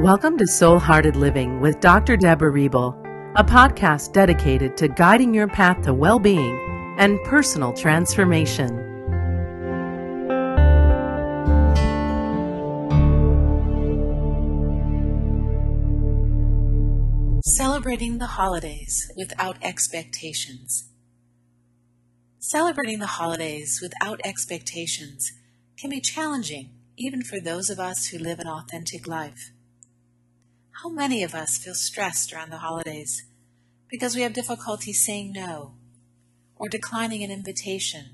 Welcome to Soul Hearted Living with Dr. Deborah Reble, a podcast dedicated to guiding your path to well being and personal transformation. Celebrating the holidays without expectations. Celebrating the holidays without expectations can be challenging even for those of us who live an authentic life. How many of us feel stressed around the holidays because we have difficulty saying no, or declining an invitation,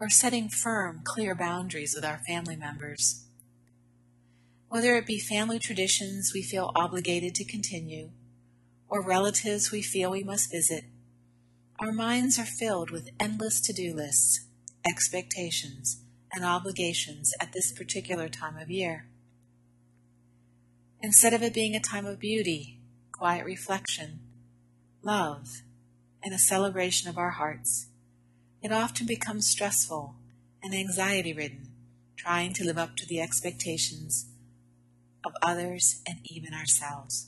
or setting firm, clear boundaries with our family members? Whether it be family traditions we feel obligated to continue, or relatives we feel we must visit, our minds are filled with endless to do lists, expectations, and obligations at this particular time of year. Instead of it being a time of beauty, quiet reflection, love, and a celebration of our hearts, it often becomes stressful and anxiety ridden, trying to live up to the expectations of others and even ourselves.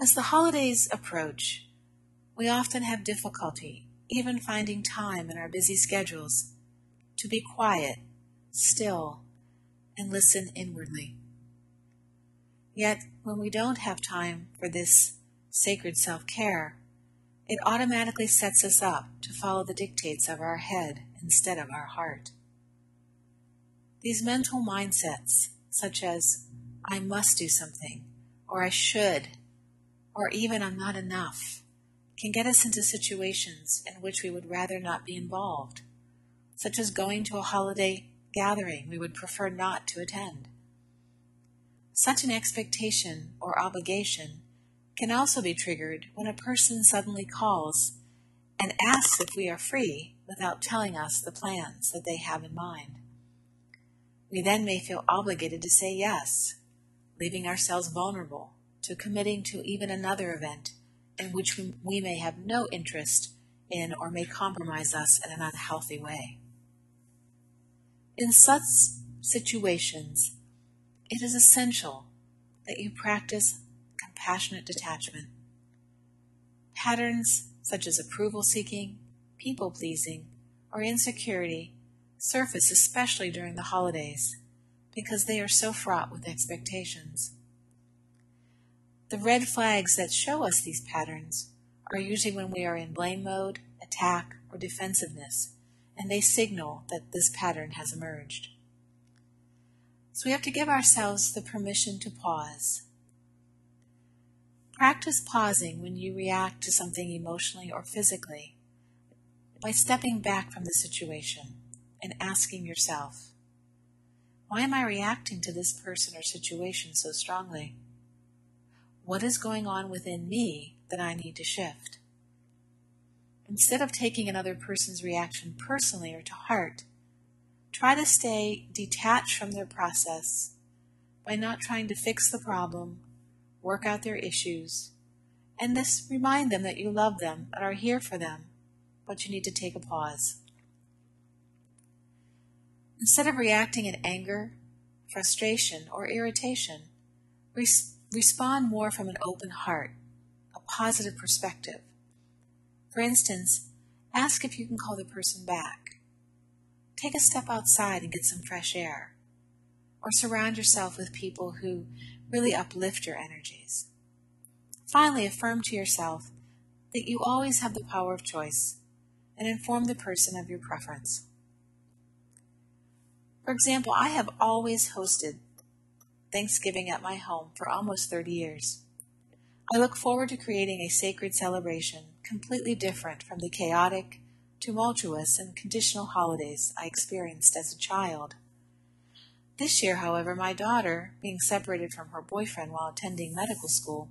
As the holidays approach, we often have difficulty even finding time in our busy schedules to be quiet, still, and listen inwardly. Yet, when we don't have time for this sacred self care, it automatically sets us up to follow the dictates of our head instead of our heart. These mental mindsets, such as I must do something, or I should, or even I'm not enough, can get us into situations in which we would rather not be involved, such as going to a holiday gathering we would prefer not to attend. Such an expectation or obligation can also be triggered when a person suddenly calls and asks if we are free without telling us the plans that they have in mind. We then may feel obligated to say yes, leaving ourselves vulnerable to committing to even another event in which we, may have no interest in or may compromise us in an unhealthy way. In such situations, it is essential that you practice compassionate detachment. Patterns such as approval seeking, people pleasing, or insecurity surface especially during the holidays because they are so fraught with expectations. The red flags that show us these patterns are usually when we are in blame mode, attack, or defensiveness, and they signal that this pattern has emerged. So we have to give ourselves the permission to pause. Practice pausing when you react to something emotionally or physically by stepping back from the situation and asking yourself, why am I reacting to this person or situation so strongly? What is going on within me that I need to shift? Instead of taking another person's reaction personally or to heart, try to stay detached from their process by not trying to fix the problem, work out their issues, and this remind them that you love them and are here for them, but you need to take a pause. Instead of reacting in anger, frustration, or irritation, respond more from an open heart, a positive perspective. For instance, ask if you can call the person back. Take a step outside and get some fresh air. Or surround yourself with people who really uplift your energies. Finally, affirm to yourself that you always have the power of choice and inform the person of your preference. For example, I have always hosted Thanksgiving at my home for almost 30 years. I look forward to creating a sacred celebration completely different from the chaotic, tumultuous, and conditional holidays I experienced as a child. This year, however, my daughter, being separated from her boyfriend while attending medical school,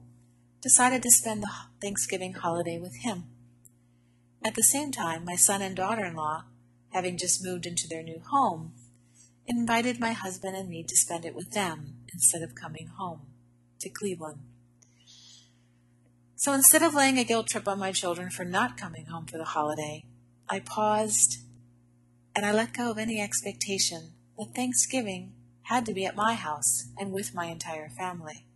decided to spend the Thanksgiving holiday with him. At the same time, my son and daughter in law, having just moved into their new home, invited my husband and me to spend it with them instead of coming home to Cleveland. So instead of laying a guilt trip on my children for not coming home for the holiday, I paused and I let go of any expectation that Thanksgiving had to be at my house and with my entire family.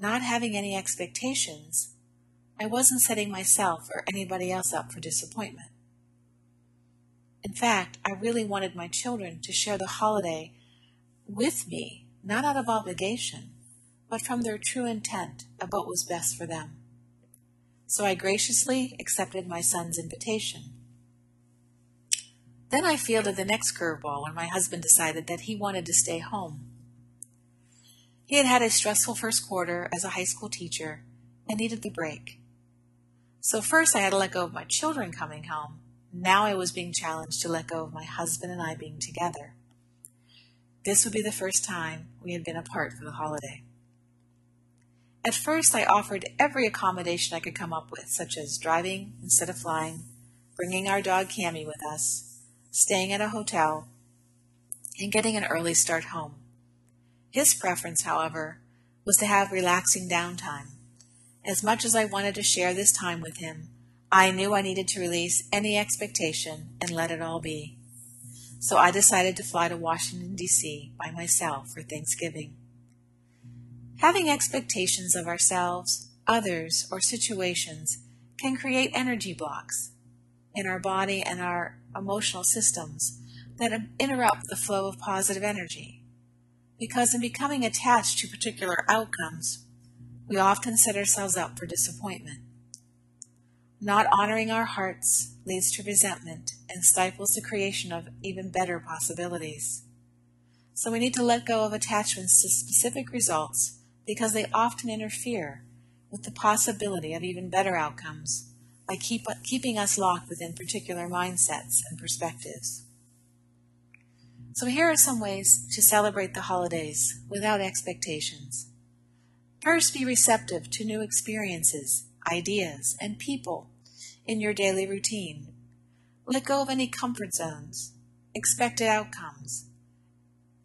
Not having any expectations, I wasn't setting myself or anybody else up for disappointment. In fact, I really wanted my children to share the holiday with me, not out of obligation, but from their true intent of what was best for them. So I graciously accepted my son's invitation. Then I fielded the next curveball when my husband decided that he wanted to stay home. He had had a stressful first quarter as a high school teacher and needed the break. So first I had to let go of my children coming home. Now I was being challenged to let go of my husband and I being together. This would be the first time we had been apart for the holiday. At first, I offered every accommodation I could come up with, such as driving instead of flying, bringing our dog Cammy with us, staying at a hotel, and getting an early start home. His preference, however, was to have relaxing downtime. As much as I wanted to share this time with him, I knew I needed to release any expectation and let it all be. So I decided to fly to Washington, D.C. by myself for Thanksgiving. Having expectations of ourselves, others, or situations can create energy blocks in our body and our emotional systems that interrupt the flow of positive energy. Because in becoming attached to particular outcomes, we often set ourselves up for disappointment. Not honoring our hearts leads to resentment and stifles the creation of even better possibilities. So we need to let go of attachments to specific results because they often interfere with the possibility of even better outcomes by keep, keeping us locked within particular mindsets and perspectives. So, here are some ways to celebrate the holidays without expectations. First, be receptive to new experiences, ideas, and people in your daily routine. Let go of any comfort zones, expected outcomes,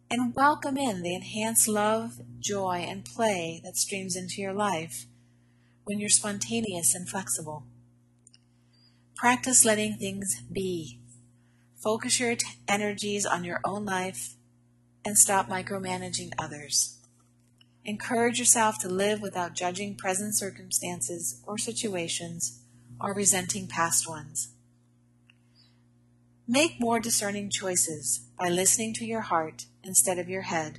and welcome in the enhanced love, joy, and play that streams into your life when you're spontaneous and flexible. Practice letting things be. Focus your energies on your own life and stop micromanaging others. Encourage yourself to live without judging present circumstances or situations or resenting past ones. Make more discerning choices by listening to your heart instead of your head.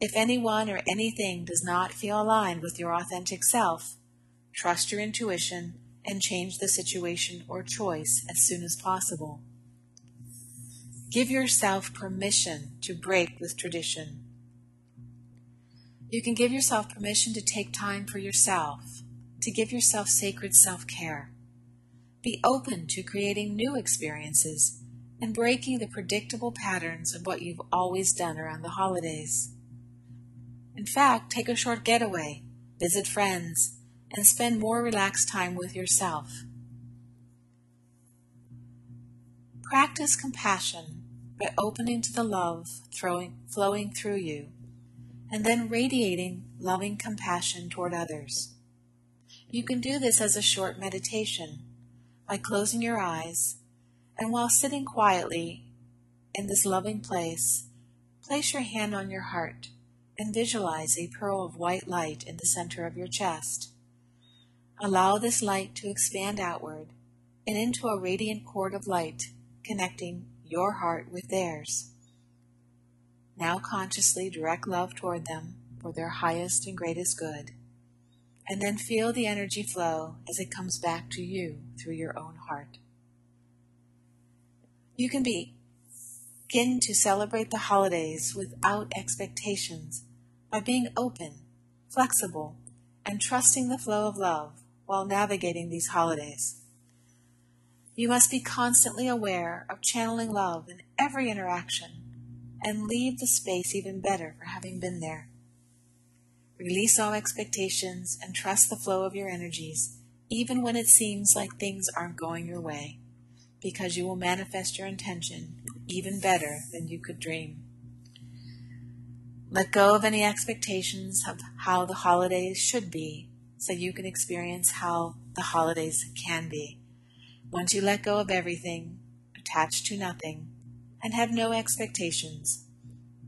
If anyone or anything does not feel aligned with your authentic self, trust your intuition and change the situation or choice as soon as possible. Give yourself permission to break with tradition. You can give yourself permission to take time for yourself, to give yourself sacred self care. Be open to creating new experiences and breaking the predictable patterns of what you've always done around the holidays. In fact, take a short getaway, visit friends, and spend more relaxed time with yourself. Practice compassion by opening to the love throwing, flowing through you and then radiating loving compassion toward others. You can do this as a short meditation by closing your eyes, and while sitting quietly in this loving place, place your hand on your heart and visualize a pearl of white light in the center of your chest. Allow this light to expand outward and into a radiant cord of light connecting your heart with theirs. Now consciously direct love toward them for their highest and greatest good and then feel the energy flow as it comes back to you through your own heart. You can begin to celebrate the holidays without expectations by being open, flexible, and trusting the flow of love while navigating these holidays. You must be constantly aware of channeling love in every interaction and leave the space even better for having been there. Release all expectations and trust the flow of your energies, even when it seems like things aren't going your way, because you will manifest your intention even better than you could dream. Let go of any expectations of how the holidays should be so you can experience how the holidays can be. Once you let go of everything, attached to nothing, and have no expectations,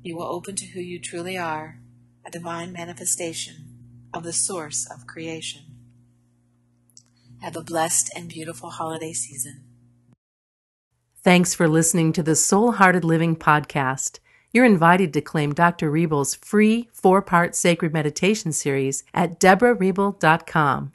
you will open to who you truly are, a divine manifestation of the source of creation. Have a blessed and beautiful holiday season. Thanks for listening to the Soul Hearted Living podcast. You're invited to claim Dr. Reble's free four part sacred meditation series at debrareble.com.